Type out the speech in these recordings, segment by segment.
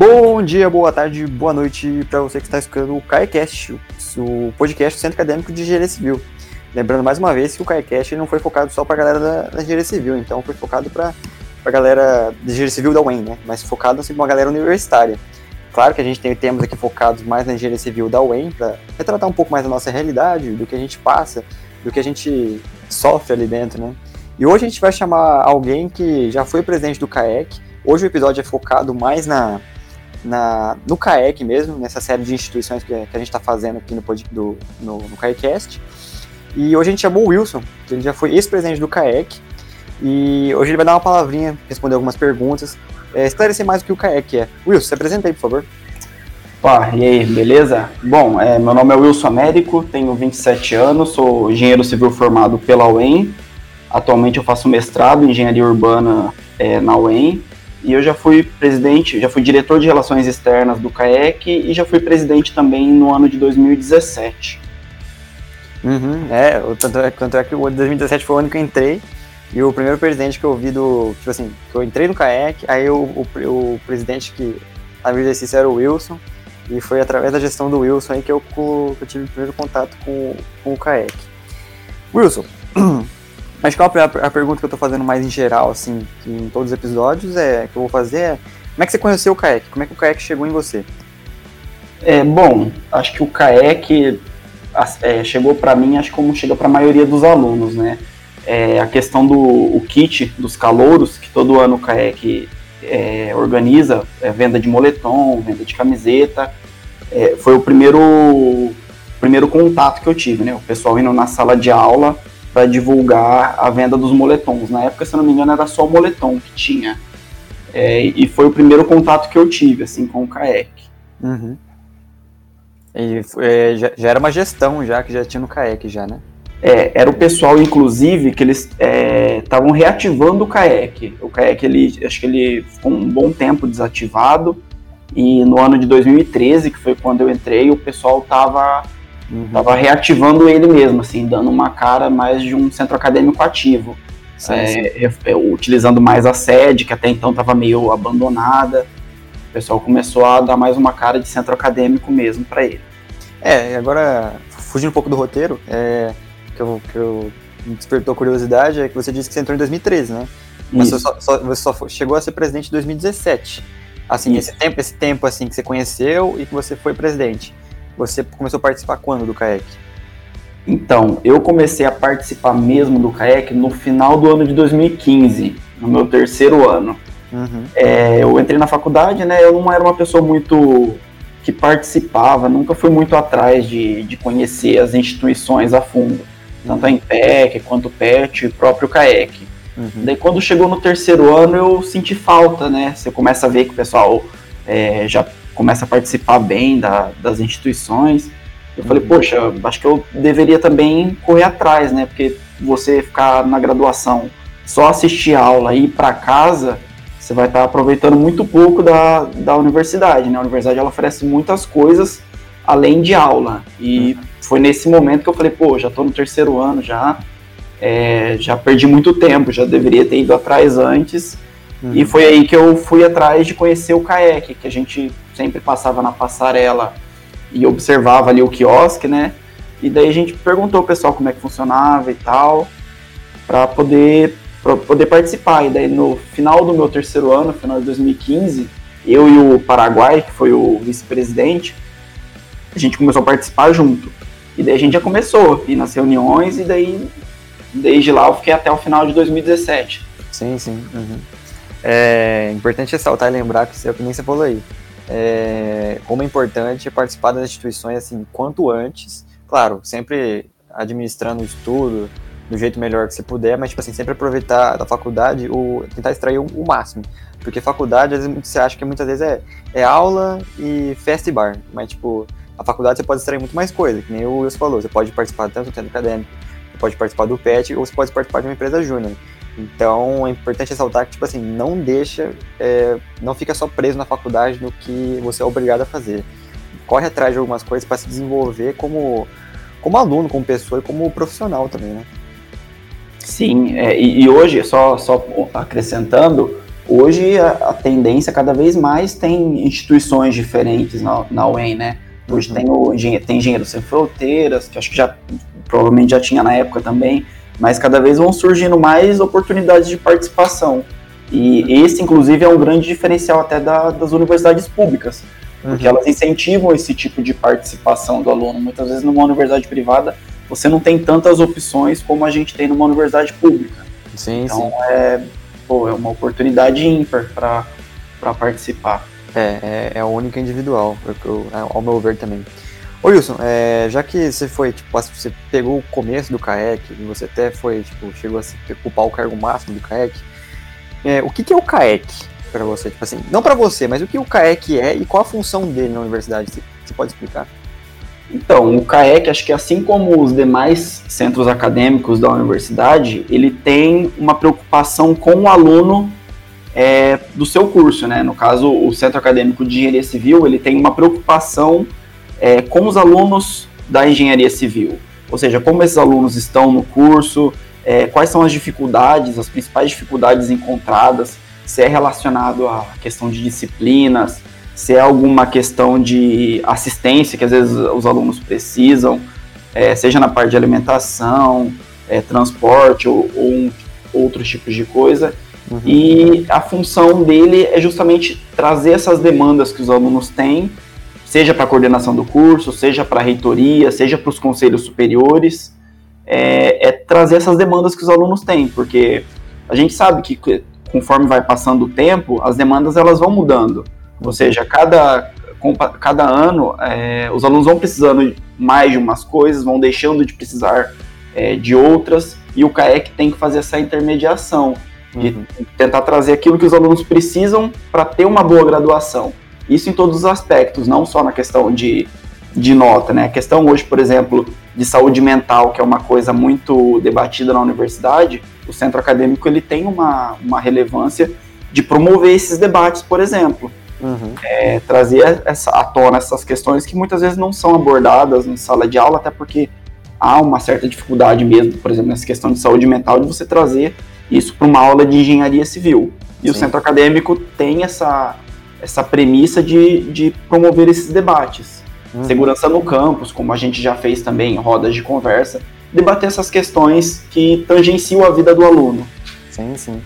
Bom dia, boa tarde, boa noite para você que está escutando o CAECast, o podcast do Centro Acadêmico de Engenharia Civil. Lembrando mais uma vez que o CAECast não foi focado só para a galera da, da Engenharia Civil, então foi focado para a galera de Engenharia Civil da UEM, né? Mas focado assim, para uma galera universitária. Claro que a gente tem temas aqui focados mais na Engenharia Civil da UEM, para retratar um pouco mais da nossa realidade, do que a gente passa, do que a gente sofre ali dentro, né? E hoje a gente vai chamar alguém que já foi presidente do CAEC. Hoje o episódio é focado mais na, na, no CAEC mesmo, nessa série de instituições que, que a gente está fazendo aqui no, do, no, no CAECast. E hoje a gente chamou o Wilson, que ele já foi ex-presidente do CAEC. E hoje ele vai dar uma palavrinha, responder algumas perguntas, é, esclarecer mais o que o CAEC é. Wilson, se apresenta aí, por favor. Pá, e aí, beleza? Bom, é, meu nome é Wilson Américo, tenho 27 anos, sou engenheiro civil formado pela UEM. Atualmente eu faço mestrado em engenharia urbana é, na UEM e eu já fui presidente, já fui diretor de relações externas do CAEC e já fui presidente também no ano de 2017. Uhum, é, tanto é, tanto é que o 2017 foi o ano que eu entrei e o primeiro presidente que eu vi do. Tipo assim, que eu entrei no CAEC, aí o, o, o presidente que a minha exercício era o Wilson, e foi através da gestão do Wilson aí que eu, que eu tive o primeiro contato com, com o CAEC. Wilson, Acho que a, a pergunta que eu tô fazendo mais em geral, assim, em todos os episódios, é que eu vou fazer é como é que você conheceu o Kayak? Como é que o Kayak chegou em você? É, bom, acho que o Kayak é, chegou para mim, acho como chega para a maioria dos alunos, né? É, a questão do o kit dos calouros, que todo ano o Kayak é, organiza, é, venda de moletom, venda de camiseta, é, foi o primeiro, primeiro contato que eu tive, né? O pessoal indo na sala de aula para divulgar a venda dos moletons. Na época, se não me engano, era só o moletom que tinha. É, e foi o primeiro contato que eu tive, assim, com o CAEC. Uhum. E é, já, já, era uma gestão, já, que já tinha no CAEC, já, né? É, era o pessoal, inclusive, que eles estavam é, reativando o CAEC. O CAEC, ele, acho que ele ficou um bom tempo desativado, e no ano de 2013, que foi quando eu entrei, o pessoal estava Uhum. Tava reativando ele mesmo, assim, dando uma cara mais de um centro acadêmico ativo. É, é, utilizando mais a sede, que até então estava meio abandonada. O pessoal começou a dar mais uma cara de centro acadêmico mesmo para ele. É, agora, fugindo um pouco do roteiro, é, que, eu, que eu me despertou curiosidade, é que você disse que você entrou em 2013, né? Mas você só, só, você só chegou a ser presidente em 2017. Assim, esse tempo, esse tempo assim que você conheceu e que você foi presidente. Você começou a participar quando do CAEC? Então, eu comecei a participar mesmo do CAEC no final do ano de 2015, no meu terceiro ano. Uhum. É, eu entrei na faculdade, né? Eu não era uma pessoa muito que participava, nunca fui muito atrás de, de conhecer as instituições a fundo, tanto a IMPEC quanto o PET e o próprio CAEC. Uhum. Daí quando chegou no terceiro ano eu senti falta, né? Você começa a ver que o pessoal é, já começa a participar bem da, das instituições. Eu falei, poxa, acho que eu deveria também correr atrás, né? Porque você ficar na graduação, só assistir aula e ir para casa, você vai estar aproveitando muito pouco da, da universidade, né? A universidade ela oferece muitas coisas além de aula. E foi nesse momento que eu falei, pô, já estou no terceiro ano já, é, já perdi muito tempo, já deveria ter ido atrás antes. Uhum. E foi aí que eu fui atrás de conhecer o CAEC, que a gente sempre passava na passarela e observava ali o quiosque, né? E daí a gente perguntou ao pessoal como é que funcionava e tal, para poder, pra poder participar. E daí no final do meu terceiro ano, final de 2015, eu e o Paraguai, que foi o vice-presidente, a gente começou a participar junto. E daí a gente já começou a ir nas reuniões e daí desde lá eu fiquei até o final de 2017. Sim, sim. Uhum. É importante ressaltar e lembrar que, o que nem você falou aí, é, como é importante participar das instituições assim quanto antes, claro, sempre administrando o estudo do jeito melhor que você puder, mas tipo assim, sempre aproveitar da faculdade o tentar extrair o, o máximo. Porque faculdade, às vezes você acha que muitas vezes é, é aula e festa e bar, mas tipo, a faculdade você pode extrair muito mais coisa, que nem o Wilson falou, você pode participar tanto do centro acadêmico, você pode participar do PET ou você pode participar de uma empresa júnior. Então é importante ressaltar que, tipo assim, não deixa, é, não fica só preso na faculdade no que você é obrigado a fazer. Corre atrás de algumas coisas para se desenvolver como, como aluno, como pessoa e como profissional também, né? Sim, é, e, hoje, só, só acrescentando, hoje a, a, tendência cada vez mais tem instituições diferentes na, na UEM, né? Hoje uhum. tem o tem Engenheiros Sem Fronteiras, que acho que já provavelmente já tinha na época também, mas cada vez vão surgindo mais oportunidades de participação. E esse, inclusive, é um grande diferencial até da, das universidades públicas, porque uhum. elas incentivam esse tipo de participação do aluno. Muitas vezes, numa universidade privada, você não tem tantas opções como a gente tem numa universidade pública. Sim, então, sim. É, pô, é uma oportunidade ímpar para participar. É, é, é a única individual, eu, ao meu ver também. Ô Wilson, é, já que você foi, tipo, você pegou o começo do CAEC, e você até foi, tipo, chegou a ocupar o cargo máximo do CAEC, é, o que, que é o CAEC para você? Tipo assim, não para você, mas o que o CAEC é e qual a função dele na universidade? Você, você pode explicar? Então, o CAEC, acho que assim como os demais centros acadêmicos da universidade, ele tem uma preocupação com o aluno é, do seu curso, né? No caso, o Centro Acadêmico de Engenharia Civil, ele tem uma preocupação é, com os alunos da engenharia civil. Ou seja, como esses alunos estão no curso, é, quais são as dificuldades, as principais dificuldades encontradas, se é relacionado à questão de disciplinas, se é alguma questão de assistência que às vezes os alunos precisam, é, seja na parte de alimentação, é, transporte ou, ou um, outros tipos de coisa. Uhum. E a função dele é justamente trazer essas demandas que os alunos têm seja para a coordenação do curso, seja para a reitoria, seja para os conselhos superiores, é, é, trazer essas demandas que os alunos têm, porque a gente sabe que conforme vai passando o tempo, as demandas elas vão mudando, ou seja, cada, cada ano é, os alunos vão precisando mais de umas coisas, vão deixando de precisar é, de outras, e o CAEC tem que fazer essa intermediação, de uhum. tentar trazer aquilo que os alunos precisam para ter uma boa graduação. Isso em todos os aspectos, não só na questão de, de nota, né? A questão hoje, por exemplo, de saúde mental, que é uma coisa muito debatida na universidade, o centro acadêmico ele tem uma, uma relevância de promover esses debates, por exemplo. Uhum. É, trazer essa, à tona essas questões que muitas vezes não são abordadas em sala de aula, até porque há uma certa dificuldade mesmo, por exemplo, nessa questão de saúde mental, de você trazer isso para uma aula de engenharia civil. E Sim. o centro acadêmico tem essa, essa premissa de, de promover esses debates. Uhum. Segurança no campus, como a gente já fez também em rodas de conversa, debater essas questões que tangenciam a vida do aluno. Sim, sim.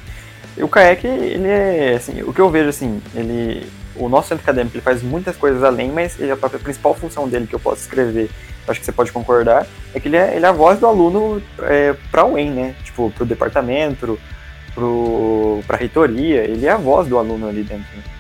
E o CAEC, ele é, assim, o que eu vejo, assim, ele, o nosso centro acadêmico, ele faz muitas coisas além, mas ele, a principal função dele, que eu posso escrever, acho que você pode concordar, é que ele é, ele é a voz do aluno é, para o UEM, né? Tipo, para o departamento, para a reitoria, ele é a voz do aluno ali dentro. Né?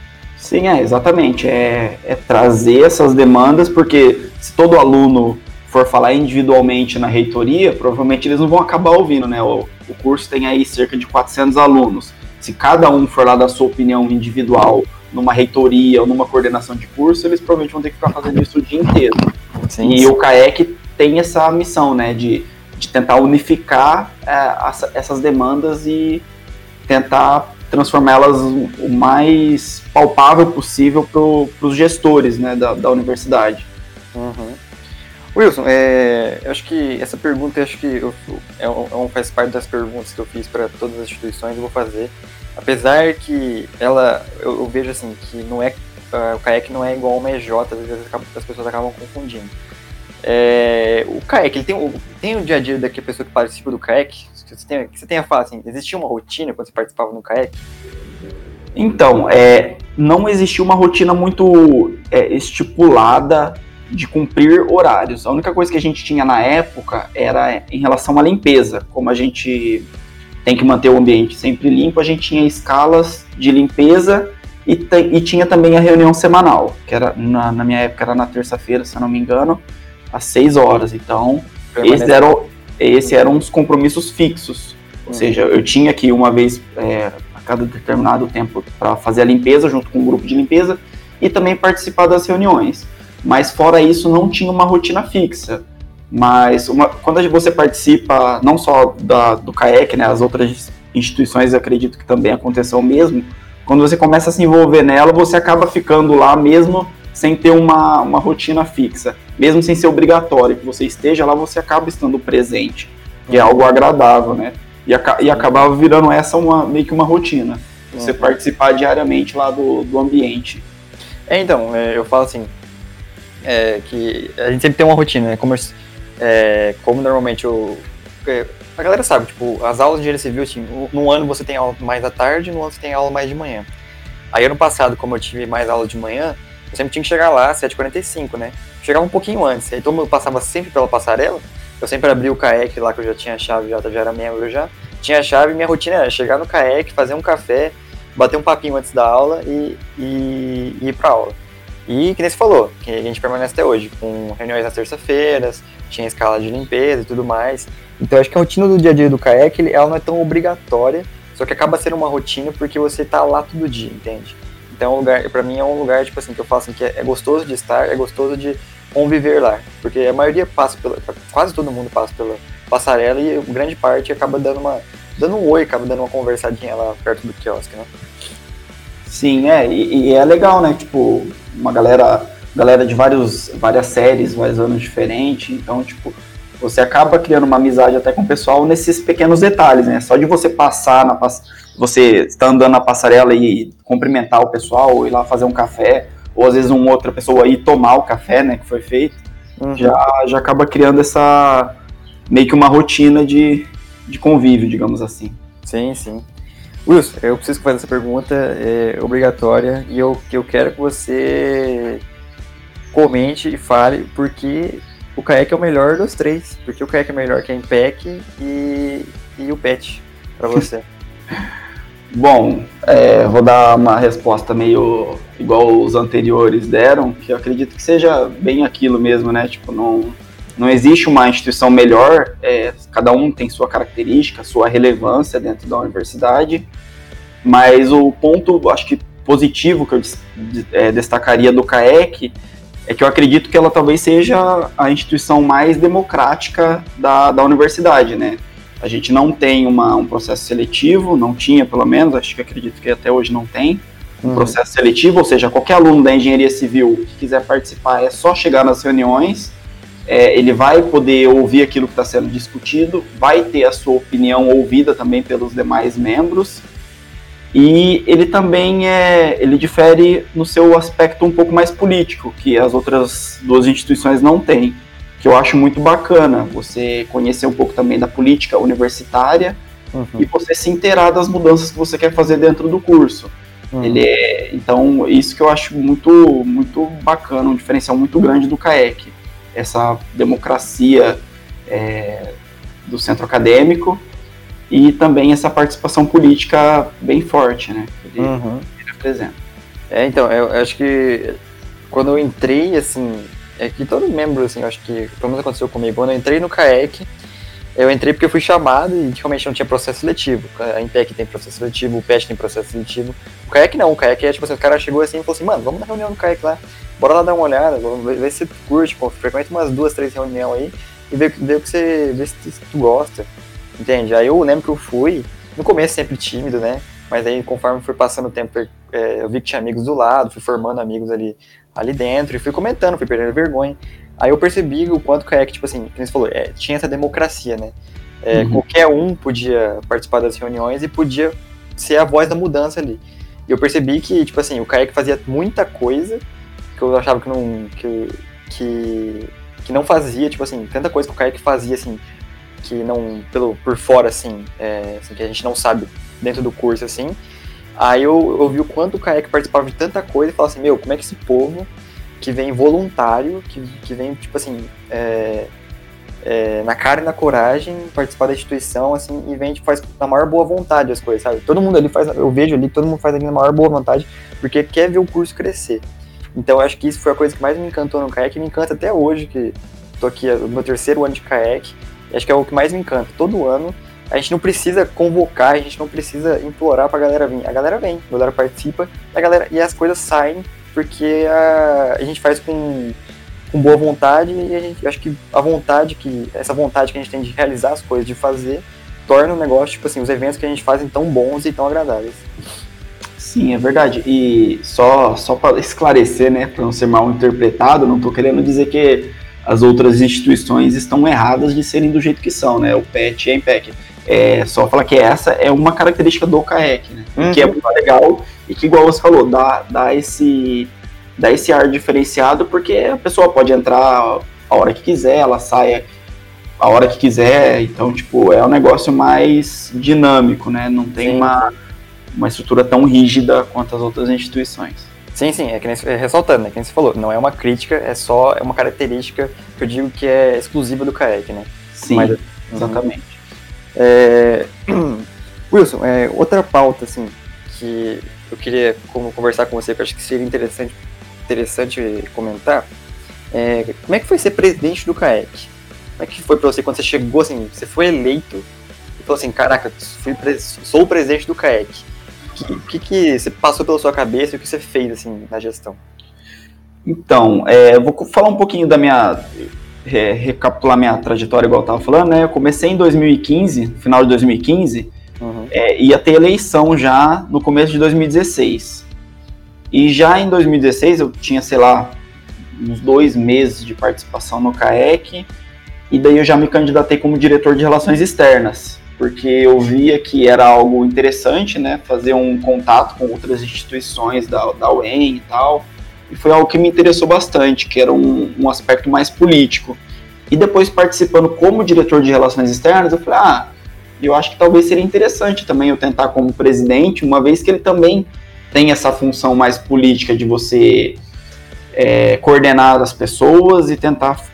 Sim, é, exatamente. É, é trazer essas demandas, porque se todo aluno for falar individualmente na reitoria, provavelmente eles não vão acabar ouvindo, né? O, o curso tem aí cerca de 400 alunos. Se cada um for lá da sua opinião individual numa reitoria ou numa coordenação de curso, eles provavelmente vão ter que ficar fazendo isso o dia inteiro. Sim, e sim. o CAEC tem essa missão, né, de, de tentar unificar é, essas demandas e tentar transformá-las o mais palpável possível para os gestores né, da, da universidade. Uhum. Wilson, é, eu acho que essa pergunta acho que eu, é, é um, faz parte das perguntas que eu fiz para todas as instituições, eu vou fazer. Apesar que ela, eu, eu vejo assim, que não é, uh, o CAEC não é igual ao MEJ, às vezes as pessoas acabam confundindo. É, o CAEC, ele tem, tem o dia a dia da pessoa que participa do CAEC, você tem, você tem a falar assim, existia uma rotina quando você participava no CAEC? Então, é, não existia uma rotina muito é, estipulada de cumprir horários. A única coisa que a gente tinha na época era em relação à limpeza. Como a gente tem que manter o ambiente sempre limpo, a gente tinha escalas de limpeza e, e tinha também a reunião semanal, que era na, na minha época era na terça-feira, se eu não me engano, às 6 horas. Então, esses eram, esses eram os compromissos fixos. Ou uhum. seja, eu tinha que uma vez é, a cada determinado tempo para fazer a limpeza junto com o grupo de limpeza e também participar das reuniões. Mas fora isso, não tinha uma rotina fixa. Mas uma, quando você participa, não só da, do CAEC, né, as outras instituições acredito que também aconteceu o mesmo, quando você começa a se envolver nela, você acaba ficando lá mesmo sem ter uma, uma rotina fixa, mesmo sem ser obrigatório que você esteja lá, você acaba estando presente, que é algo agradável, né? E, e acabava virando essa uma, meio que uma rotina. você uhum. participar diariamente lá do, do ambiente. É, então, é, eu falo assim, é, que a gente sempre tem uma rotina, né? Como, é, como normalmente o. É, a galera sabe, tipo, as aulas de engenharia civil, assim, no ano você tem aula mais à tarde, no ano você tem aula mais de manhã. Aí ano passado, como eu tive mais aula de manhã, eu sempre tinha que chegar lá às 7h45, né? Chegava um pouquinho antes, aí todo mundo passava sempre pela passarela, eu sempre abria o CAEC lá, que eu já tinha a chave, já, já era membro já, tinha a chave minha rotina era chegar no CAEC, fazer um café, bater um papinho antes da aula e, e, e ir pra aula. E que nem você falou, que a gente permanece até hoje, com reuniões nas terça-feiras, tinha escala de limpeza e tudo mais. Então acho que a rotina do dia a dia do CAEC, ela não é tão obrigatória, só que acaba sendo uma rotina porque você tá lá todo dia, entende? Então, é um lugar, para mim é um lugar tipo assim que eu falo assim que é, é, gostoso de estar, é gostoso de conviver lá, porque a maioria passa pela, quase todo mundo passa pela passarela e grande parte acaba dando uma dando um oi, acaba dando uma conversadinha lá perto do quiosque, né? Sim, é, e, e é legal, né? Tipo, uma galera, galera de vários, várias séries, vários anos diferentes, então, tipo, você acaba criando uma amizade até com o pessoal nesses pequenos detalhes, né? Só de você passar na você está andando na passarela e cumprimentar o pessoal, ou ir lá fazer um café, ou às vezes uma outra pessoa ir tomar o café, né, que foi feito, uhum. já, já acaba criando essa meio que uma rotina de, de convívio, digamos assim. Sim, sim. Wilson, eu preciso fazer essa pergunta é obrigatória e eu, eu quero que você comente e fale porque o Kayak é o melhor dos três. Porque o Kayak é melhor que a Impec e, e o Pet para você. Bom, é, vou dar uma resposta meio igual os anteriores deram, que eu acredito que seja bem aquilo mesmo, né? Tipo, não, não existe uma instituição melhor, é, cada um tem sua característica, sua relevância dentro da universidade, mas o ponto, acho que positivo que eu é, destacaria do CAEC é que eu acredito que ela talvez seja a instituição mais democrática da, da universidade, né? A gente não tem uma, um processo seletivo, não tinha pelo menos, acho que acredito que até hoje não tem um uhum. processo seletivo, ou seja, qualquer aluno da engenharia civil que quiser participar é só chegar nas reuniões, é, ele vai poder ouvir aquilo que está sendo discutido, vai ter a sua opinião ouvida também pelos demais membros, e ele também é, ele difere no seu aspecto um pouco mais político, que as outras duas instituições não têm que eu acho muito bacana. Você conhecer um pouco também da política universitária uhum. e você se inteirar das mudanças que você quer fazer dentro do curso. Uhum. Ele é, então, isso que eu acho muito, muito bacana, um diferencial muito grande do CAEC. Essa democracia é, do centro acadêmico e também essa participação política bem forte, né? Que ele, uhum. ele apresenta. É, então, eu acho que quando eu entrei, assim, é que todo membro, assim, eu acho que pelo menos aconteceu comigo. Quando eu entrei no CAEC, eu entrei porque eu fui chamado e realmente não tinha processo seletivo. A Impec tem processo seletivo, o PET tem processo seletivo. O CAEC não, o CAEC é tipo assim, o cara chegou assim e falou assim, mano, vamos na reunião do CAEC lá, bora lá dar uma olhada, ver, ver se tu curte, pô, frequenta umas duas, três reuniões aí e ver, ver o que você, ver se tu gosta. Entende? Aí eu lembro que eu fui, no começo sempre tímido, né? Mas aí conforme foi passando o tempo, é, eu vi que tinha amigos do lado, fui formando amigos ali ali dentro e fui comentando, fui perdendo vergonha. Aí eu percebi o quanto que é que, tipo assim, como você falou, é, tinha essa democracia, né? É, uhum. Qualquer um podia participar das reuniões e podia ser a voz da mudança ali. E eu percebi que, tipo assim, o Kaique fazia muita coisa que eu achava que não. que, que, que não fazia, tipo assim, tanta coisa que o Kaique fazia, assim, que não. pelo, por fora, assim, é, assim, que a gente não sabe dentro do curso, assim. Aí eu, eu vi o quanto o Kayak participava de tanta coisa e falava assim, meu, como é que esse povo que vem voluntário, que, que vem, tipo assim, é, é, na cara e na coragem participar da instituição, assim, e vem, tipo, faz na maior boa vontade as coisas, sabe? Todo mundo ali faz, eu vejo ali todo mundo faz ali na maior boa vontade, porque quer ver o curso crescer. Então eu acho que isso foi a coisa que mais me encantou no kayak, e me encanta até hoje, que tô aqui no meu terceiro ano de kayak, acho que é o que mais me encanta. Todo ano a gente não precisa convocar, a gente não precisa implorar pra galera vir. A galera vem, a galera participa, a galera, e as coisas saem porque a, a gente faz com, com boa vontade e a gente acho que a vontade que essa vontade que a gente tem de realizar as coisas, de fazer, torna o negócio, tipo assim, os eventos que a gente faz tão bons e tão agradáveis. Sim, é verdade. E só, só para esclarecer, né, para não ser mal interpretado, não estou querendo dizer que as outras instituições estão erradas de serem do jeito que são, né? O PET e a IMPEC. É, só falar que essa é uma característica do CAEC, né? uhum. que é muito legal e que, igual você falou, dá, dá, esse, dá esse ar diferenciado, porque a pessoa pode entrar a hora que quiser, ela sai a hora que quiser, então, tipo, é um negócio mais dinâmico, né? Não tem uma, uma estrutura tão rígida quanto as outras instituições. Sim, sim, é que nem, é, ressaltando, né, que nem você falou, não é uma crítica, é só é uma característica que eu digo que é exclusiva do CAEC, né? Sim, Mas, exatamente. É, Wilson, é, outra pauta, assim, que eu queria conversar com você, que eu acho que seria interessante, interessante comentar, é, como é que foi ser presidente do CAEC? Como é que foi pra você quando você chegou, assim, você foi eleito e falou assim, caraca, fui, sou o presidente do CAEC o que, que você passou pela sua cabeça e o que você fez assim na gestão? Então, é, vou falar um pouquinho da minha. É, recapitular minha trajetória, igual eu estava falando, né? Eu comecei em 2015, final de 2015, uhum. é, ia ter eleição já no começo de 2016. E já em 2016 eu tinha, sei lá, uns dois meses de participação no CAEC, e daí eu já me candidatei como diretor de relações externas porque eu via que era algo interessante, né, fazer um contato com outras instituições da, da UEM e tal, e foi algo que me interessou bastante, que era um, um aspecto mais político. E depois participando como diretor de relações externas, eu falei, ah, eu acho que talvez seria interessante também eu tentar como presidente, uma vez que ele também tem essa função mais política de você é, coordenar as pessoas e tentar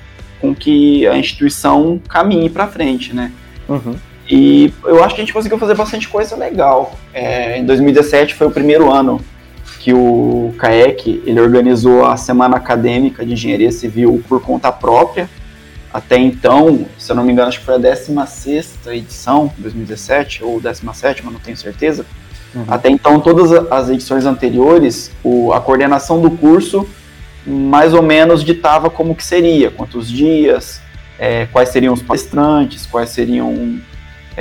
com que a instituição caminhe para frente, né? Uhum. E eu acho que a gente conseguiu fazer bastante coisa legal. É, em 2017 foi o primeiro ano que o CAEC ele organizou a Semana Acadêmica de Engenharia Civil por conta própria. Até então, se eu não me engano, acho que foi a 16 edição, 2017, ou 17, mas não tenho certeza. Uhum. Até então, todas as edições anteriores, o, a coordenação do curso mais ou menos ditava como que seria, quantos dias, é, quais seriam os palestrantes, quais seriam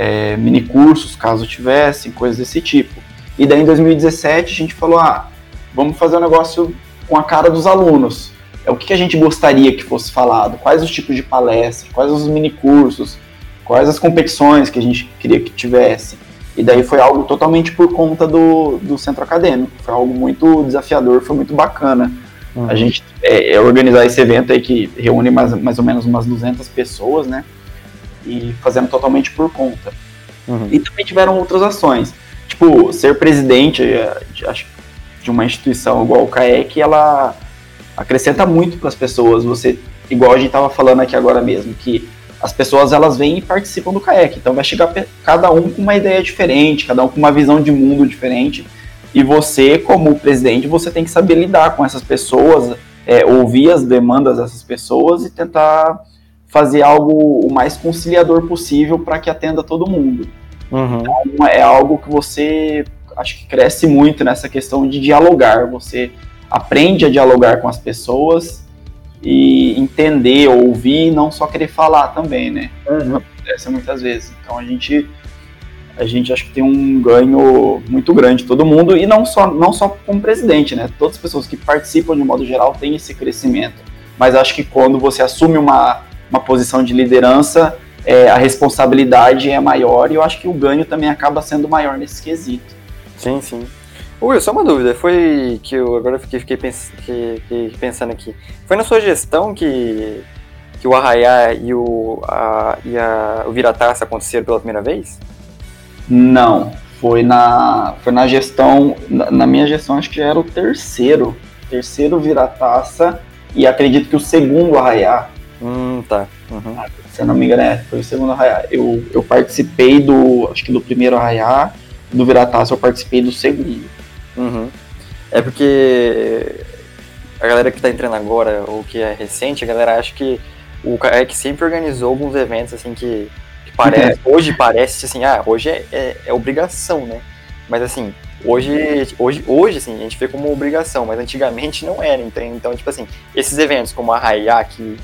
é, mini cursos, caso tivessem, coisas desse tipo. E daí em 2017 a gente falou, ah, vamos fazer um negócio com a cara dos alunos. É o que a gente gostaria que fosse falado, quais os tipos de palestras, quais os mini cursos, quais as competições que a gente queria que tivesse. E daí foi algo totalmente por conta do, do centro acadêmico, foi algo muito desafiador, foi muito bacana. Uhum. A gente é, é, organizar esse evento aí que reúne mais, mais ou menos umas 200 pessoas, né? E fazendo totalmente por conta. Uhum. E também tiveram outras ações. Tipo, ser presidente eh, de, de uma instituição igual o CAEC, ela acrescenta muito para as pessoas. Você, igual a gente estava falando aqui agora mesmo, que as pessoas elas vêm e participam do CAEC. Então vai chegar cada um com uma ideia diferente, cada um com uma visão de mundo diferente. E você, como presidente, você tem que saber lidar com essas pessoas, é, ouvir as demandas dessas pessoas e tentar fazer algo o mais conciliador possível para que atenda todo mundo. Uhum. Então, é algo que você acho que cresce muito nessa questão de dialogar. Você aprende a dialogar com as pessoas e entender, ouvir, não só querer falar também, né? Uhum. Acontece muitas vezes. Então a gente a gente acho que tem um ganho muito grande todo mundo e não só não só como presidente, né? Todas as pessoas que participam de modo geral têm esse crescimento. Mas acho que quando você assume uma uma posição de liderança, é, a responsabilidade é maior e eu acho que o ganho também acaba sendo maior nesse quesito. Sim, sim. Will, só uma dúvida, foi que eu agora fiquei, fiquei, pens, pensando aqui. Foi na sua gestão que, que o Arraiá e o, a, e a, o Virataça aconteceram pela primeira vez? Não, foi na, foi na gestão, na, na minha gestão acho que já era o terceiro, terceiro Virataça e acredito que o segundo Arraiá. Hum, tá. Uhum. Se eu não me engano, é, foi o segundo arraiá. Eu, eu participei do, acho que do primeiro arraiá, do Virataço eu participei do segundo. Uhum. É porque a galera que tá entrando agora, ou que é recente, a galera acha que o que sempre organizou alguns eventos assim que, que parece, é. hoje parece assim, ah, hoje é, é, é, obrigação, né? Mas assim, hoje, hoje, hoje assim, a gente vê como obrigação, mas antigamente não era, então, então tipo assim, esses eventos como a Arraiá, que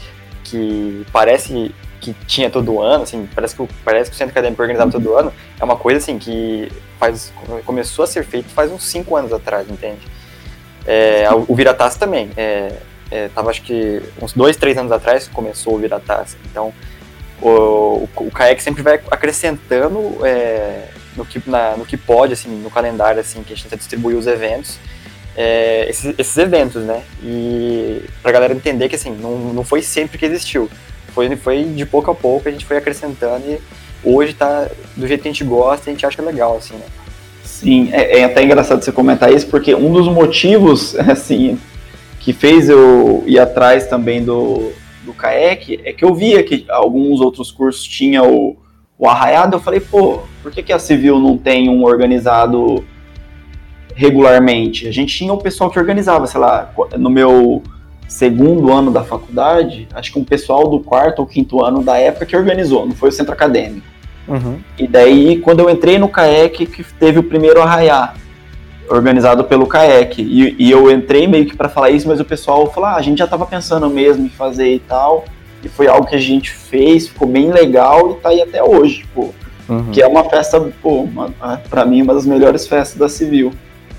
que parece que tinha todo ano, assim, parece que, o, parece que o centro acadêmico organizava todo ano, é uma coisa assim que faz, começou a ser feito faz uns 5 anos atrás, entende? É, o Virataça também, é, é, tava acho que uns 2, 3 anos atrás começou o Virataça, então o, o, o sempre vai acrescentando é, no que, na, no que pode, assim, no calendário, assim, que a gente tenta distribuir os eventos, é, esses, esses, eventos, né? E pra galera entender que, assim, não, não foi sempre que existiu. Foi, foi de pouco a pouco, a gente foi acrescentando e hoje tá do jeito que a gente gosta e a gente acha legal, assim, né? Sim, é, é até engraçado você comentar isso, porque um dos motivos, assim, que fez eu ir atrás também do, do CAEC é que eu via que alguns outros cursos tinham o, o arraiado, eu falei, pô, por que, que a Civil não tem um organizado regularmente? A gente tinha o pessoal que organizava, sei lá, no meu segundo ano da faculdade, acho que um pessoal do quarto ou quinto ano da época que organizou, não foi o centro acadêmico. Uhum. E daí, quando eu entrei no CAEC, que teve o primeiro arraiá, organizado pelo CAEC. E, e eu entrei meio que para falar isso, mas o pessoal falou: ah, a gente já estava pensando mesmo em fazer e tal. E foi algo que a gente fez, ficou bem legal e tá aí até hoje, tipo. Uhum. Que é uma festa, pô, para mim, uma das melhores festas da Civil.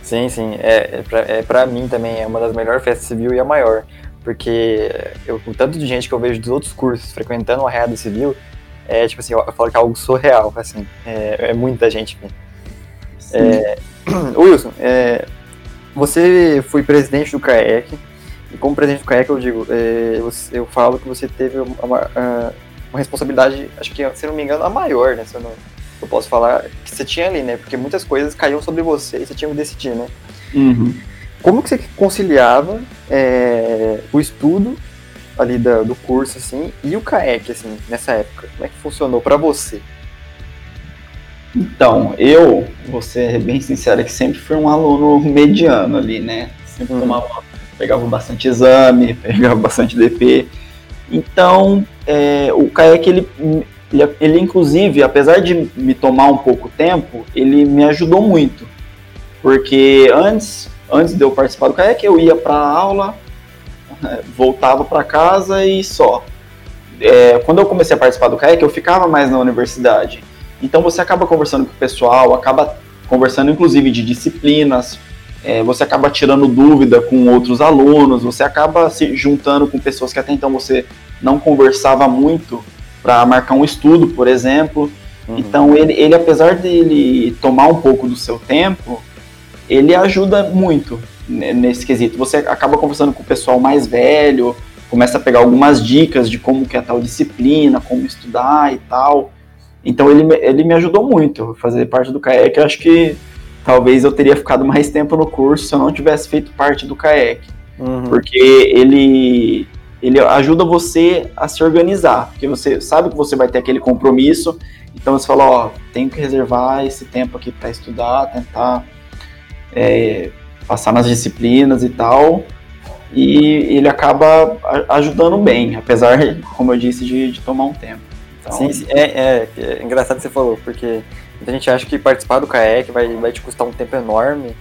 Sim, sim. É, é para é mim também é uma das melhores festas civil e a maior. Porque eu, o tanto de gente que eu vejo dos outros cursos frequentando o Arraiado Civil, é tipo assim, eu, eu falo que é algo surreal, assim. É, é muita gente. É, Wilson, é, você foi presidente do CAEC, e como presidente do CAEC eu digo, é, eu, falo que você teve uma, uma, uma, responsabilidade, acho que, se não me engano, a maior, né? Se eu, não, eu posso falar que você tinha ali, né? Porque muitas coisas caíam sobre você e você tinha que decidir, né? Uhum. Como que você conciliava é, o estudo ali da, do curso, assim, e o CAEC, assim, nessa época? Como é que funcionou para você? Então, eu, vou ser bem sincero, que sempre fui um aluno mediano ali, né? Sempre hum. tomava, pegava bastante exame, pegava bastante DP. Então, é, o CAEC, ele, ele, ele, inclusive, apesar de me tomar um pouco tempo, ele me ajudou muito. Porque antes, antes de eu participar do CAEC, eu ia para aula, é, voltava para casa e só. É, quando eu comecei a participar do CAEC, eu ficava mais na universidade. Então você acaba conversando com o pessoal, acaba conversando inclusive de disciplinas, é, você acaba tirando dúvida com outros alunos, você acaba se juntando com pessoas que até então você não conversava muito para marcar um estudo, por exemplo. Uhum. Então ele, ele, apesar de ele tomar um pouco do seu tempo, ele ajuda muito nesse quesito. Você acaba conversando com o pessoal mais velho, começa a pegar algumas dicas de como que é tal disciplina, como estudar e tal. Então ele, ele me ajudou muito a fazer parte do CAEC. Eu acho que talvez eu teria ficado mais tempo no curso se eu não tivesse feito parte do CAEC. Uhum. Porque ele, ele ajuda você a se organizar. Porque você sabe que você vai ter aquele compromisso. Então você fala, ó, tenho que reservar esse tempo aqui para estudar, tentar é, passar nas disciplinas e tal. E ele acaba ajudando bem, apesar, como eu disse, de, de tomar um tempo. Então, sim. É, é, é, engraçado que você falou, porque muita gente acha que participar do CAEC vai, vai te custar um tempo enorme.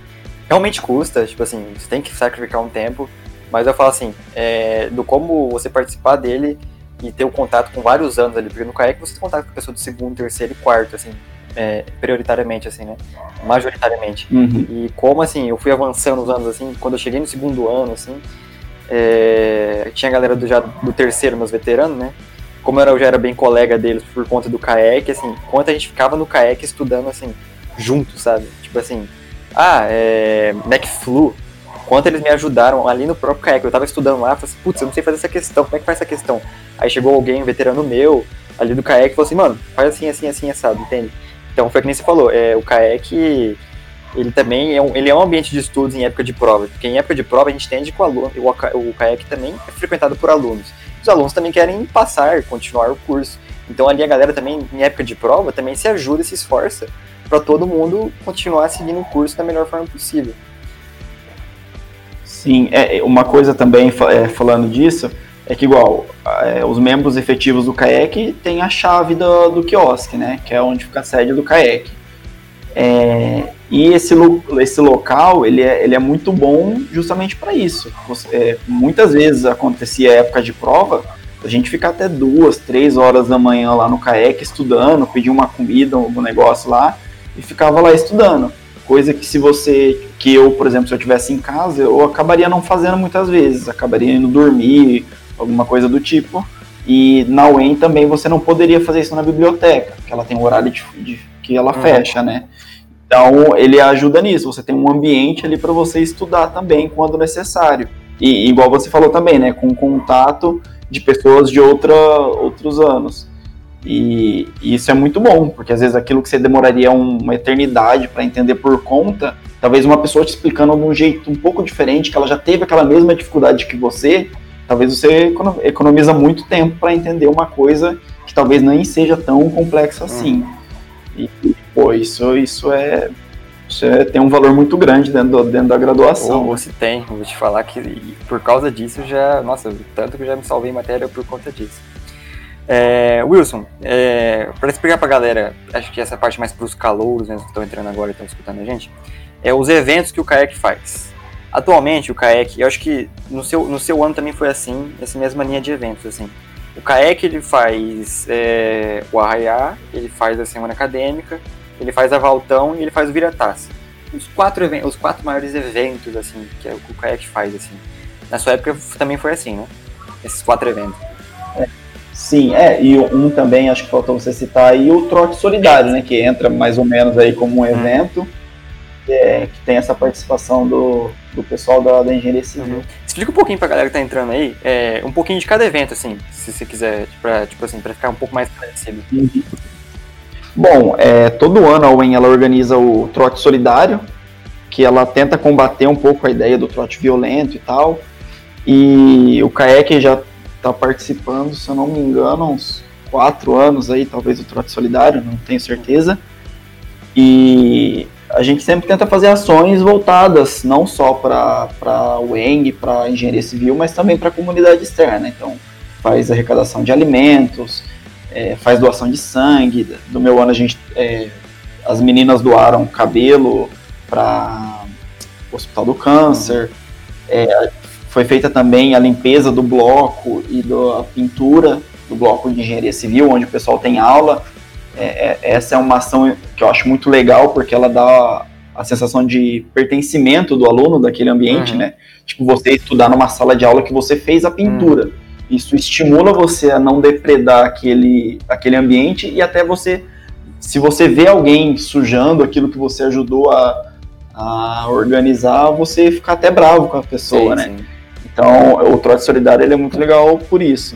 Realmente custa, tipo assim, você tem que sacrificar um tempo, mas eu falo assim, é, do como você participar dele e ter o um contato com vários anos ali, porque no CAEC você tem contato com a pessoa do segundo, terceiro e quarto, assim, é, prioritariamente, assim, né? Majoritariamente. Uhum. E como, assim, eu fui avançando os anos, assim, quando eu cheguei no segundo ano, assim, é, tinha a galera do, já, do terceiro, meus veteranos, né? como eu já era bem colega deles por conta do CAEC, assim, quanto a gente ficava no CAEC estudando, assim, junto, sabe? Tipo assim, ah, é, MacFlu, quanto eles me ajudaram ali no próprio CAEC. Eu tava estudando lá, falei assim, putz, eu não sei fazer essa questão, como é que faz essa questão? Aí chegou alguém, um veterano meu, ali do CAEC, e falou assim, mano, faz assim, assim, assim, assado, entende? Então foi que nem você falou, é, o CAEC, ele também é um, ele é um ambiente de estudos em época de prova, porque em época de prova a gente que o, aluno, o, o CAEC também é frequentado por alunos os alunos também querem passar, continuar o curso. Então ali a galera também, em época de prova, também se ajuda e se esforça para todo mundo continuar seguindo o curso da melhor forma possível. Sim, é, é uma coisa também é, falando disso, é que igual, é, os membros efetivos do CAEC têm a chave do, do quiosque, né, que é onde fica a sede do CAEC. É, e esse, esse local, ele é, ele é muito bom justamente para isso. É, muitas vezes acontecia época de prova, a gente ficar até duas, três horas da manhã lá no CAEC estudando, pedir uma comida, um negócio lá, e ficava lá estudando. Coisa que se você, que eu, por exemplo, se eu tivesse em casa, eu acabaria não fazendo muitas vezes, acabaria indo dormir, alguma coisa do tipo. E na UEM também você não poderia fazer isso na biblioteca, porque ela tem um horário de, de que ela uhum. fecha, né? Então ele ajuda nisso. Você tem um ambiente ali para você estudar também quando necessário. E igual você falou também, né? Com contato de pessoas de outra, outros anos. E, e, isso é muito bom, porque às vezes aquilo que você demoraria uma eternidade para entender por conta, talvez uma pessoa te explicando de um jeito um pouco diferente, que ela já teve aquela mesma dificuldade que você, talvez você economiza muito tempo para entender uma coisa que talvez nem seja tão complexa assim. Uhum. E, pô, isso, isso é isso é, tem um valor muito grande dentro, do, dentro da graduação. Ou, se tem, vou te falar que por causa disso já, nossa, tanto que eu já me salvei em matéria por conta disso. É, Wilson, é, para explicar para a galera, acho que essa parte mais para os calouros mesmo que estão entrando agora e estão escutando a gente, é os eventos que o Kayak faz. Atualmente, o Kayak, eu acho que no seu, no seu ano também foi assim, essa mesma linha de eventos, assim. O Kayak, ele faz é, o Arraiá, ele faz a Semana Acadêmica, ele faz a Valtão e ele faz o Vira-Taça. Os quatro, os quatro maiores eventos, assim, que, é o Kayak faz, assim. Na sua época também foi assim, né? Esses quatro eventos. É. Sim, é, e um também, acho que faltou você citar aí, o Trote Solidário, né, que entra mais ou menos aí como um uhum. evento, que, é, que tem essa participação do, do pessoal da, da engenharia civil. Uhum. Explica um pouquinho pra galera que tá entrando aí, é, um pouquinho de cada evento, assim, se você quiser, pra, tipo assim, pra ficar um pouco mais parecido. Uhum. Bom, é, todo ano a UEM ela organiza o trote solidário, que ela tenta combater um pouco a ideia do trote violento e tal. E o CAEC já está participando, se eu não me engano, uns quatro anos aí, talvez o trote solidário, não tenho certeza. E a gente sempre tenta fazer ações voltadas não só para o ENG, para a engenharia civil, mas também para a comunidade externa. Então, faz arrecadação de alimentos, é, faz doação de sangue. Do meu ano a gente, é, as meninas doaram cabelo para o Hospital do Câncer. É, foi feita também a limpeza do bloco e da pintura do bloco de engenharia civil, onde o pessoal tem aula. É, é, essa é uma ação que eu acho muito legal, porque ela dá a sensação de pertencimento do aluno daquele ambiente, uhum. né? Tipo, você estudar numa sala de aula que você fez a pintura. Uhum isso estimula você a não depredar aquele, aquele ambiente e até você, se você vê alguém sujando aquilo que você ajudou a, a organizar, você fica até bravo com a pessoa, sim, né? Sim. Então, o trote solidário ele é muito legal por isso.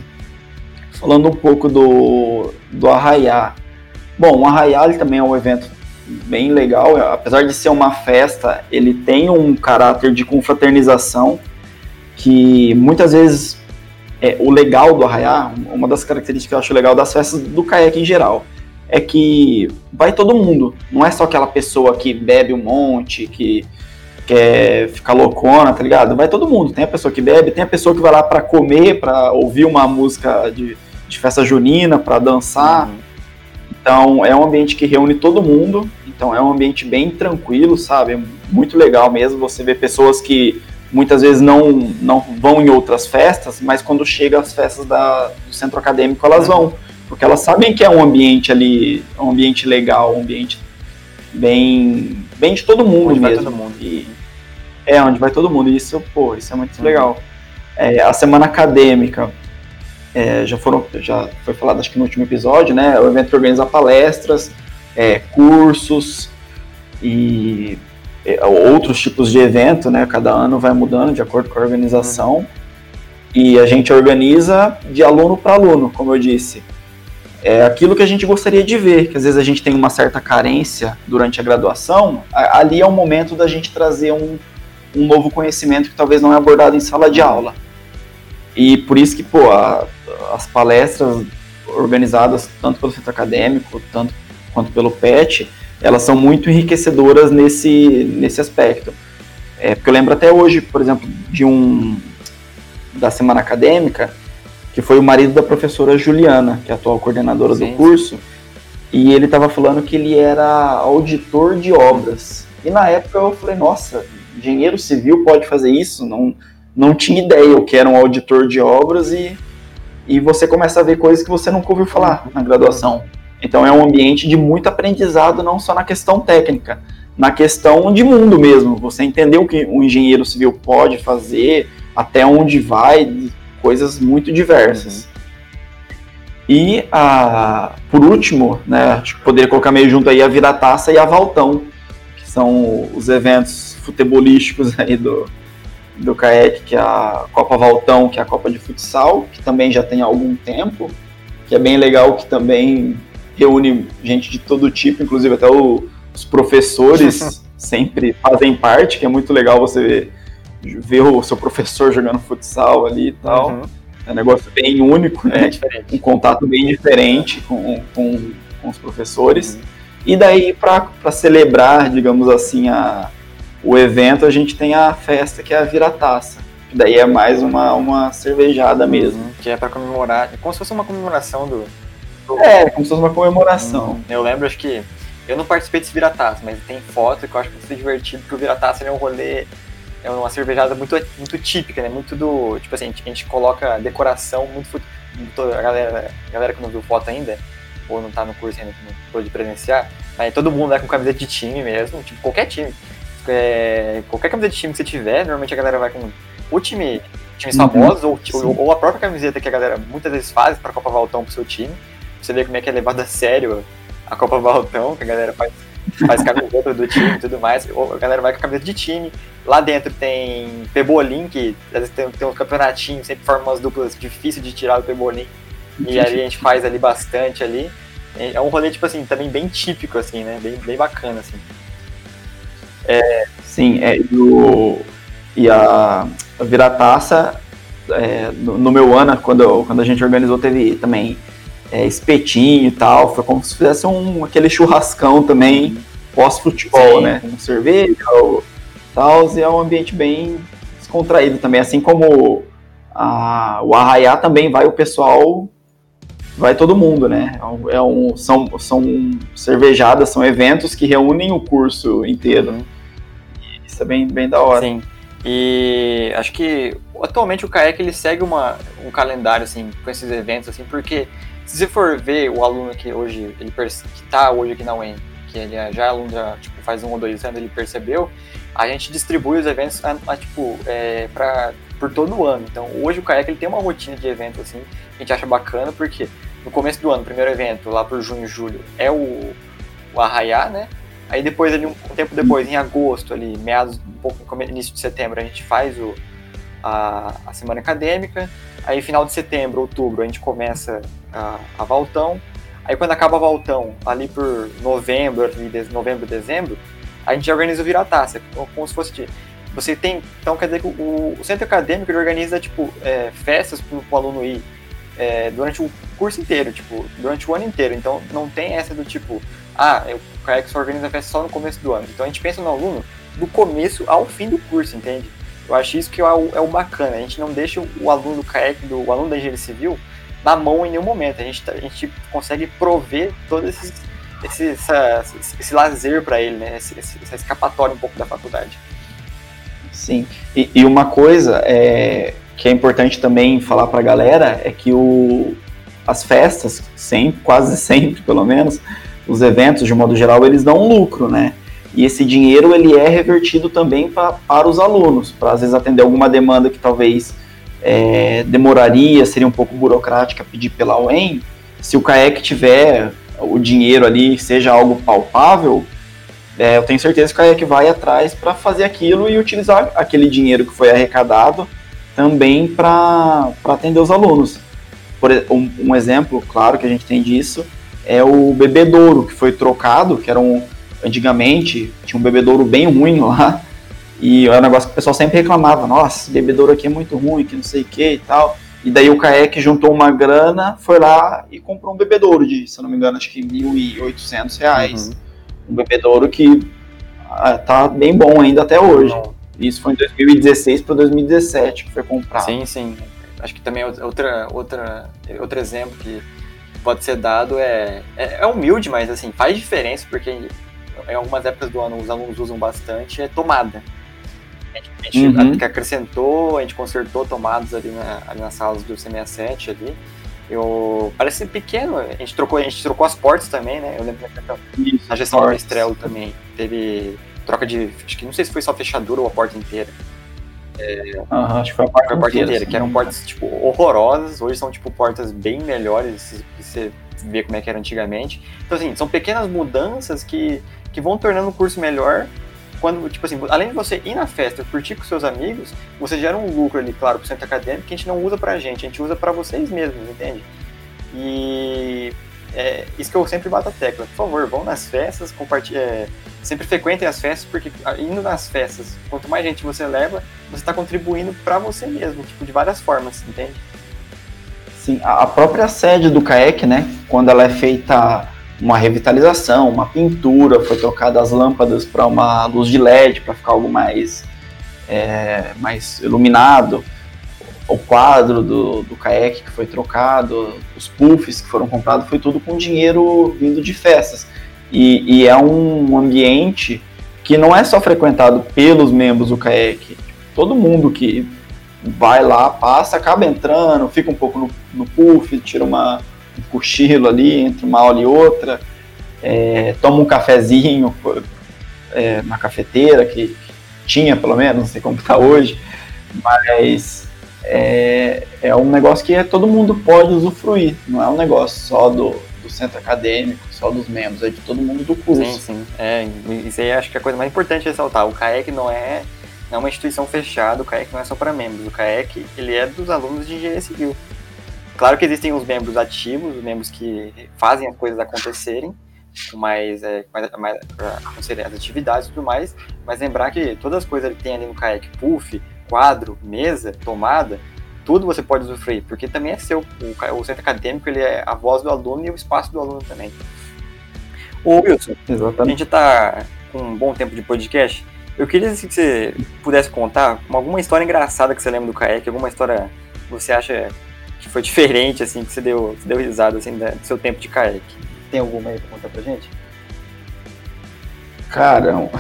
Falando um pouco do, do Arraiá. Bom, o Arraiá também é um evento bem legal, apesar de ser uma festa, ele tem um caráter de confraternização que muitas vezes é, o legal do Arraiá, uma das características que eu acho legal das festas do caiaque em geral, é que vai todo mundo. Não é só aquela pessoa que bebe um monte, que quer ficar loucona, tá ligado? Vai todo mundo. Tem a pessoa que bebe, tem a pessoa que vai lá para comer, para ouvir uma música de, de festa junina, para dançar. Uhum. Então é um ambiente que reúne todo mundo. Então é um ambiente bem tranquilo, sabe? Muito legal mesmo. Você vê pessoas que muitas vezes não, não vão em outras festas, mas quando chega as festas da, do centro acadêmico, elas vão. Porque elas sabem que é um ambiente ali, um ambiente legal, um ambiente bem, bem de todo mundo onde mesmo. Todo mundo. E, é, onde vai todo mundo. E isso, pô, isso é muito uhum. legal. É, a semana acadêmica, é, já foram, já foi falado acho que no último episódio, né? O evento organiza palestras, é, cursos e é, outros tipos de evento, né? Cada ano vai mudando de acordo com a organização. Uhum. E a gente organiza de aluno para aluno, como eu disse. É aquilo que a gente gostaria de ver, que às vezes a gente tem uma certa carência durante a graduação, ali é o momento da gente trazer um, um novo conhecimento que talvez não é abordado em sala de aula. E por isso que, pô, a, as palestras organizadas tanto pelo centro acadêmico, tanto quanto pelo PET, elas são muito enriquecedoras nesse, nesse aspecto. É, porque eu lembro até hoje, por exemplo, de um da semana acadêmica, que foi o marido da professora Juliana, que é a atual coordenadora sim, do curso, e ele estava falando que ele era auditor de obras. E na época eu falei, nossa, engenheiro civil pode fazer isso? Não, não tinha ideia o que era um auditor de obras e, e você começa a ver coisas que você nunca ouviu falar na graduação. Então é um ambiente de muito aprendizado, não só na questão técnica, na questão de mundo mesmo. Você entender o que um engenheiro civil pode fazer, até onde vai, coisas muito diversas. Uhum. E a, por último, né, acho que poderia colocar meio junto aí a Vira-Taça e a Valtão, que são os eventos futebolísticos aí do, do CAEC, que é a Copa Valtão, que é a Copa de Futsal, que também já tem algum tempo, que é bem legal, que também reúne gente de todo tipo, inclusive até o, os professores sempre fazem parte, que é muito legal você ver, ver o seu professor jogando futsal ali e tal. Uhum. É um negócio bem único, né? É um contato bem diferente com, com, com os professores. Uhum. E daí, para celebrar, digamos assim, a, o evento, a gente tem a festa que é a vira-taça. Daí é mais uma, uma cervejada uhum. mesmo. Que é para comemorar, é como se fosse uma comemoração do. É, como se fosse uma comemoração. Uhum. Eu lembro, acho que. Eu não participei desse vira-taça, mas tem foto que eu acho muito divertido, porque o vira-taça é um rolê é uma cervejada muito, muito típica, né? Muito do. Tipo assim, a gente, a gente coloca decoração muito, muito. a, galera, a galera que não viu foto ainda, ou não tá no curso ainda, que não pôde presenciar, mas todo mundo é com camiseta de time mesmo, tipo, qualquer time. É, qualquer camiseta de time que você tiver, normalmente a galera vai com o time, times uhum. famosos, ou, ou, ou, a própria camiseta que a galera muitas vezes faz pra Copa Valtão pro seu time. Você vê como é que é levado a sério a Copa Valtão, que a galera faz faz camiseta do time e tudo mais. A galera vai com a camiseta de time. Lá dentro tem Pebolim, que às vezes tem, tem um campeonatinho, sempre forma umas duplas difíceis de tirar do Pebolim. E ali a gente faz ali bastante ali. É um rolê, tipo assim, também bem típico, assim, né? Bem, bem bacana, assim. É, sim, é, e, o, e a, a Virataça, é, no, no, meu ano, quando, quando a gente organizou, teve também é, espetinho e tal. Foi como se fizesse um, aquele churrascão também pós-futebol, né? Com cerveja e tal. E é um ambiente bem descontraído também. Assim como a, o Arraiá também vai o pessoal. Vai todo mundo, né? É um, são, são cervejadas, são eventos que reúnem o curso inteiro. Uhum. Isso é bem, bem da hora. Sim. E acho que atualmente o CAEC ele segue uma, um calendário assim com esses eventos assim, porque se você for ver o aluno que hoje, ele que está hoje aqui na UEM, que ele é, já é aluno, já, tipo, faz um ou dois anos, ele percebeu, a gente distribui os eventos a, a, tipo, é, pra, por todo o ano. Então, hoje o CAEC ele tem uma rotina de eventos, assim, que a gente acha bacana, porque no começo do ano, o primeiro evento, lá por junho e julho, é o, o Arraiá, né? Aí depois, ali, um, um, tempo depois, em agosto, ali, meados, um pouco, início de setembro, a gente faz o, a, a semana acadêmica. Aí, final de setembro, outubro, a gente começa a, a Valtão. Aí, quando acaba a Valtão, ali por novembro, de, novembro, dezembro, a gente organiza o Virataça, como se fosse de, você tem, então quer dizer que o, o centro acadêmico organiza tipo é, festas para o aluno ir é, durante o curso inteiro, tipo durante o ano inteiro. Então não tem essa do tipo, ah, o CAEX só organiza a festa só no começo do ano. Então a gente pensa no aluno do começo ao fim do curso, entende? Eu acho isso que é o, é o bacana. A gente não deixa o aluno do CAEC, do, o aluno da engenharia civil, na mão em nenhum momento. A gente, a gente consegue prover todo esse, esse, essa, esse lazer para ele, né? Esse, esse, essa escapatória um pouco da faculdade. Sim. E, e uma coisa é, que é importante também falar para a galera é que o, as festas, sempre, quase sempre, pelo menos, os eventos, de modo geral, eles dão um lucro, né? E esse dinheiro ele é revertido também pra, para os alunos, para às vezes atender alguma demanda que talvez é, demoraria, seria um pouco burocrática pedir pela UEM. Se o CAEC tiver o dinheiro ali, seja algo palpável, é, eu tenho certeza que o CAEC vai atrás para fazer aquilo e utilizar aquele dinheiro que foi arrecadado também para atender os alunos. Por um, um exemplo claro que a gente tem disso é o bebedouro que foi trocado, que era um antigamente tinha um bebedouro bem ruim lá, e é um negócio que o pessoal sempre reclamava, nossa, esse bebedouro aqui é muito ruim, que não sei o que e tal. E daí o CAEC juntou uma grana, foi lá e comprou um bebedouro de, se não me engano, acho que 1.800 reais. Uhum. Um bebedouro que ah, tá bem bom ainda até hoje. Isso foi em 2016 para 2017 que foi comprado. Sim, sim. Acho que também outra, outra, outro exemplo que pode ser dado é, é, é humilde, mas assim, faz diferença, porque em algumas épocas do ano os alunos usam bastante, é tomada. A gente, a gente uhum. acrescentou, a gente consertou tomadas ali, na, ali nas salas do C67 ali. Eu, parece pequeno, a gente trocou, a gente trocou as portas também, né? Eu lembro que na gestão do Estrela também teve troca de. Acho que não sei se foi só fechadura ou a porta inteira. É, uhum, acho que foi a porta, foi a porta inteira, que eram portas, tipo, horrorosas, hoje são, tipo, portas bem melhores, você vê como é que era antigamente. Então, assim, são pequenas mudanças que, que vão tornando o curso melhor, quando, tipo assim, além de você ir na festa, curtir com seus amigos, você gera um lucro ali, claro, pro centro acadêmico, que a gente não usa pra gente, a gente usa pra vocês mesmos, entende? E é isso que eu sempre bato a tecla. Por favor, vão nas festas, compartilhem, é, sempre frequentem as festas, porque indo nas festas, quanto mais gente você leva, você está contribuindo para você mesmo, tipo, de várias formas, entende? Sim, a própria sede do CAEC, né, quando ela é feita uma revitalização, uma pintura, foi trocada as lâmpadas para uma luz de LED para ficar algo mais, é, mais iluminado o quadro do, do que foi trocado, os puffs que foram comprados, foi tudo com dinheiro vindo de festas. E, e, é um ambiente que não é só frequentado pelos membros do kayak. Todo mundo que vai lá, passa, acaba entrando, fica um pouco no, no puff, tira uma, um cochilo ali entre uma aula e outra, é, toma um cafezinho é, na cafeteira, que tinha pelo menos, não sei como está hoje, mas é, é um negócio que todo mundo pode usufruir, não é um negócio só do, do centro acadêmico, só dos membros, é de todo mundo do curso. Sim, sim. É, isso aí acho que é a coisa mais importante ressaltar. O CAEC não é, não é uma instituição fechada, o CAEC não é só para membros. O CAEC ele é dos alunos de engenharia civil. Claro que existem os membros ativos, os membros que fazem as coisas acontecerem, mais, é, mais, mais acontecerem as atividades e tudo mais, mas lembrar que todas as coisas que tem ali no CAEC, puff, quadro, mesa, tomada, tudo você pode usufruir, porque também é seu. O, o centro acadêmico ele é a voz do aluno e o espaço do aluno também. Ô Wilson, Exatamente. a gente está com um bom tempo de podcast. Eu queria que você pudesse contar alguma história engraçada que você lembra do Kayak, alguma história que você acha que foi diferente, assim, que você deu, você deu risada assim, do seu tempo de Kayak. Tem alguma aí pra contar pra gente? Cara,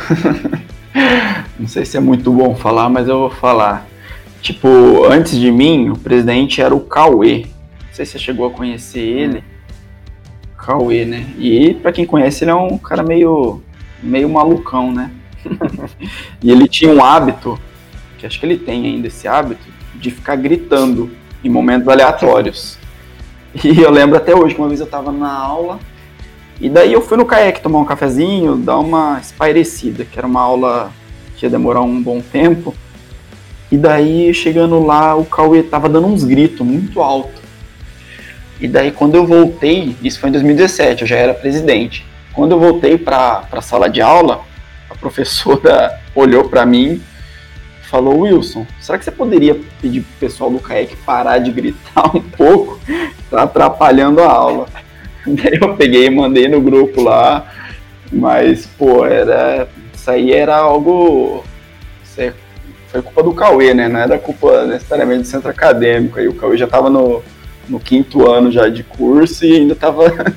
não sei se é muito bom falar, mas eu vou falar. Tipo, antes de mim, o presidente era o Cauê. Não sei se você chegou a conhecer ele. Hum. Cauê, né? E para quem conhece, ele é um cara meio, meio malucão, né? e ele tinha um hábito, que acho que ele tem ainda esse hábito, de ficar gritando em momentos aleatórios. E eu lembro até hoje uma vez eu tava na aula e daí eu fui no CAEC tomar um cafezinho, dar uma espairecida, que era uma aula que ia demorar um bom tempo. E daí, chegando lá, o Cauê tava dando uns gritos muito alto. E daí, quando eu voltei, isso foi em 2017, eu já era presidente. Quando eu voltei para a sala de aula, a professora olhou para mim falou: Wilson, será que você poderia pedir pro pessoal do CAEC parar de gritar um pouco? Tá atrapalhando a aula. Daí eu peguei e mandei no grupo lá, mas, pô, era. Isso aí era algo. Foi culpa do Cauê, né? Não era culpa necessariamente do centro acadêmico. Aí o Cauê já tava no, no quinto ano já de curso e ainda tava,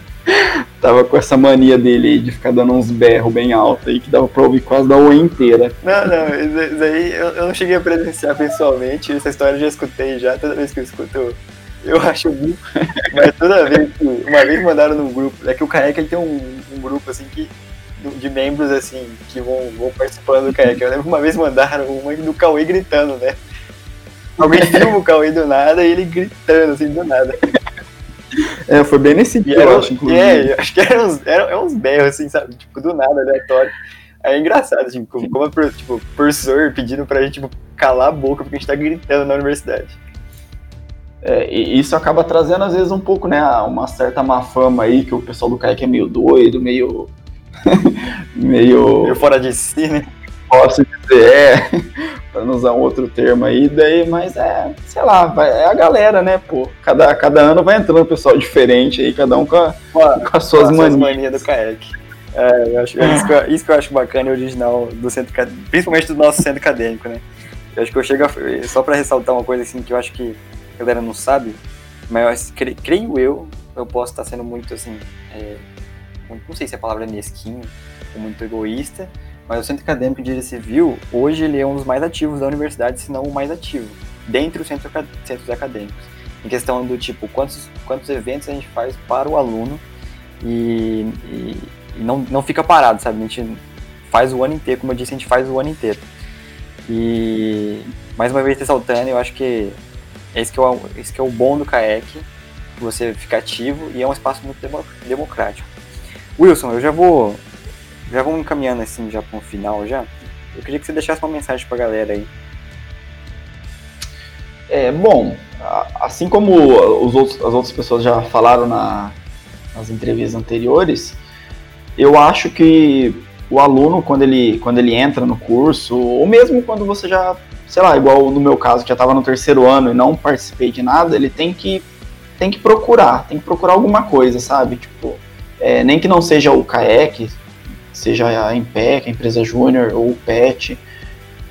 tava com essa mania dele de ficar dando uns berros bem alto aí, que dava pra ouvir quase da UE inteira. Não, não, isso aí eu, eu não cheguei a presenciar pessoalmente, essa história eu já escutei já, toda vez que eu escuto eu acho muito. Mas toda vez que. Uma vez mandaram num grupo. É que o Kayak ele tem um, um grupo assim que. De membros assim, que vão, vão participando do Kayak. Eu lembro que uma vez mandaram uma do Cauê gritando, né? Alguém filma o Cauê do nada e ele gritando assim do nada. É, foi bem nesse dia, eu acho, inclusive. É, acho que eram uns, eram, eram uns berros, assim, sabe? Tipo, do nada, aleatório. Aí é engraçado, assim, como, como a, tipo, professor pedindo pra gente, tipo, calar a boca porque a gente tá gritando na universidade. É, e isso acaba trazendo, às vezes, um pouco, né, uma certa má fama aí, que o pessoal do Kaique é meio doido, meio. meio. meio fora de si, né? Posso dizer, é, pra não usar um outro termo aí, daí, mas é, sei lá, vai, é a galera, né, pô. Cada, cada ano vai entrando um pessoal diferente aí, cada um com, a, com as suas manias. manias do Kaique. É, eu acho, é isso, que eu, isso que eu acho bacana e original do centro principalmente do nosso centro acadêmico, né? Eu acho que eu chego a, só para ressaltar uma coisa assim que eu acho que a galera não sabe, mas creio eu, eu posso estar sendo muito assim, é, não sei se a palavra é mesquinho ou muito egoísta, mas o Centro Acadêmico de Direito Civil, hoje ele é um dos mais ativos da universidade, se não o mais ativo, dentre os centros, centros acadêmicos. Em questão do tipo, quantos, quantos eventos a gente faz para o aluno e, e, e não, não fica parado, sabe? A gente faz o ano inteiro, como eu disse, a gente faz o ano inteiro. E mais uma vez ressaltando, eu acho que esse que é o, esse que é o bom do CAEC, você fica ativo e é um espaço muito democrático. Wilson, eu já vou já vamos encaminhando assim já para um final já. Eu queria que você deixasse uma mensagem para a galera aí. É, bom, assim como os outros, as outras pessoas já falaram na, nas entrevistas anteriores, eu acho que o aluno, quando ele, quando ele entra no curso, ou mesmo quando você já, sei lá, igual no meu caso, que já estava no terceiro ano e não participei de nada, ele tem que, tem que procurar, tem que procurar alguma coisa, sabe? Tipo, é, nem que não seja o CAEC, seja a Impec, a empresa júnior ou o PET,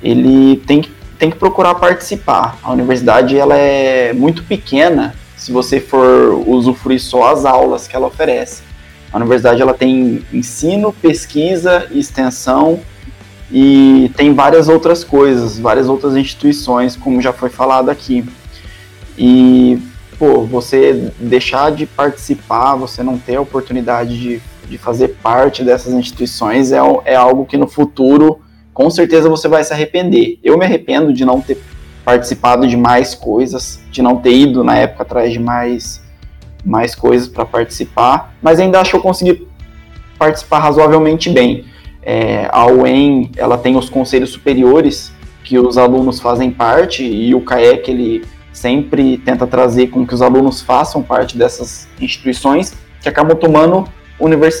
ele tem que, tem que procurar participar. A universidade ela é muito pequena se você for usufruir só as aulas que ela oferece. A universidade ela tem ensino, pesquisa extensão e tem várias outras coisas, várias outras instituições, como já foi falado aqui. E, pô, você deixar de participar, você não ter a oportunidade de, de fazer parte dessas instituições é, é algo que no futuro, com certeza, você vai se arrepender. Eu me arrependo de não ter participado de mais coisas, de não ter ido na época atrás de mais mais coisas para participar, mas ainda acho que eu consegui participar razoavelmente bem. É, a UEM ela tem os conselhos superiores que os alunos fazem parte e o CAEC ele sempre tenta trazer com que os alunos façam parte dessas instituições que acabam tomando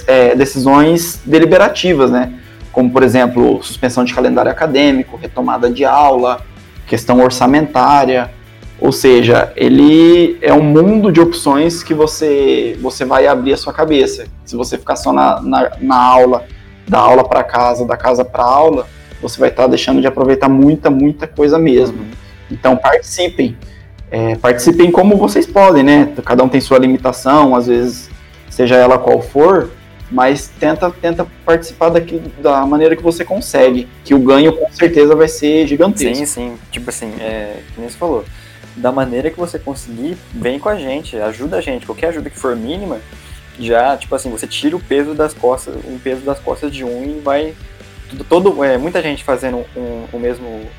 é, decisões deliberativas, né? Como, por exemplo, suspensão de calendário acadêmico, retomada de aula, questão orçamentária, ou seja, ele é um mundo de opções que você, você vai abrir a sua cabeça. Se você ficar só na, na, na aula, da aula para casa, da casa para aula, você vai estar tá deixando de aproveitar muita, muita coisa mesmo. Uhum. Então participem. É, participem como vocês podem, né? Cada um tem sua limitação, às vezes, seja ela qual for, mas tenta, tenta participar daqui, da maneira que você consegue, que o ganho com certeza vai ser gigantesco. Sim, sim. Tipo assim, é, como você falou, da maneira que você conseguir, vem com a gente, ajuda a gente. Qualquer ajuda que for mínima, já, tipo assim, você tira o peso das costas, o peso das costas de um e vai. Todo, é, muita gente fazendo um, o mesmo,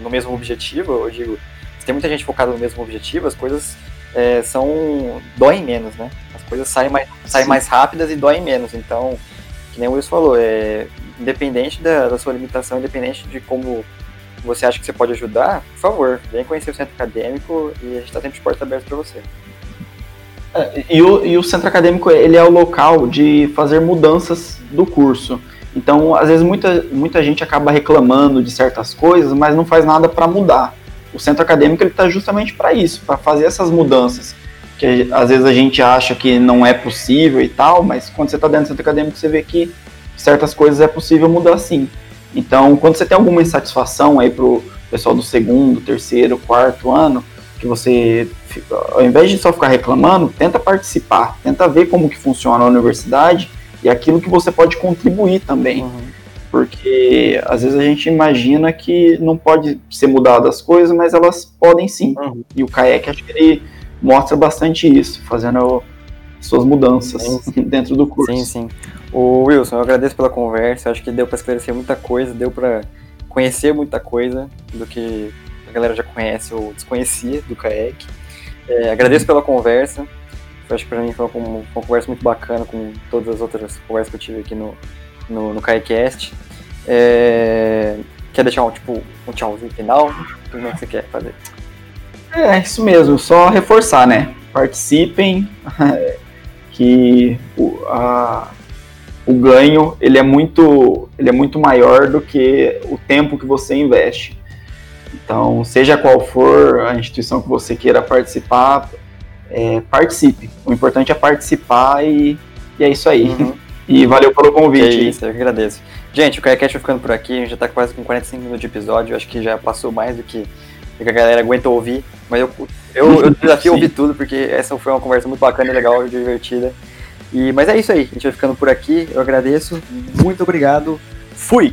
no mesmo objetivo, eu digo, se tem muita gente focada no mesmo objetivo, as coisas é, são. doem menos, né? As coisas saem mais, saem mais rápidas e doem menos. Então, que nem o Wilson falou, é, independente da, da sua limitação, independente de como você acha que você pode ajudar, por favor, vem conhecer o centro acadêmico e a gente está sempre de porta aberta para você. É, e, o, e o centro acadêmico ele é o local de fazer mudanças do curso. Então, às vezes, muita, muita gente acaba reclamando de certas coisas, mas não faz nada para mudar. O centro acadêmico está justamente para isso, para fazer essas mudanças. Que às vezes a gente acha que não é possível e tal, mas quando você está dentro do centro acadêmico, você vê que certas coisas é possível mudar sim. Então, quando você tem alguma insatisfação aí pro pessoal do segundo, terceiro, quarto ano, que você, ao invés de só ficar reclamando, tenta participar, tenta ver como que funciona a universidade e aquilo que você pode contribuir também. Uhum. Porque às vezes a gente imagina que não pode ser mudado as coisas, mas elas podem sim. Uhum. E o CAEC acho que ele mostra bastante isso, fazendo suas mudanças sim. dentro do curso. Sim, sim. O Wilson, eu agradeço pela conversa, acho que deu para esclarecer muita coisa, deu para conhecer muita coisa do que a galera já conhece ou desconhecia do CAEC. É, agradeço pela conversa, acho que para mim foi uma, uma, conversa muito bacana com todas as outras conversas que eu tive aqui no, no, no. É, quer deixar um, tipo, um tchauzinho final? Como é que você quer fazer? É, isso mesmo, só reforçar, né? Participem, que a, o ganho ele é muito ele é muito maior do que o tempo que você investe. Então, seja qual for a instituição que você queira participar, é, participe. O importante é participar e, e é isso aí. Uhum. E valeu pelo convite. É isso, eu que agradeço. Gente, o KaiCast vai ficando por aqui, a gente já tá quase com 45 minutos de episódio, acho que já passou mais do que, do que a galera aguenta ouvir, mas eu, eu, eu desafio ouvir tudo, porque essa foi uma conversa muito bacana, legal, divertida. E, mas é isso aí, a gente vai ficando por aqui. Eu agradeço. Muito obrigado. Fui!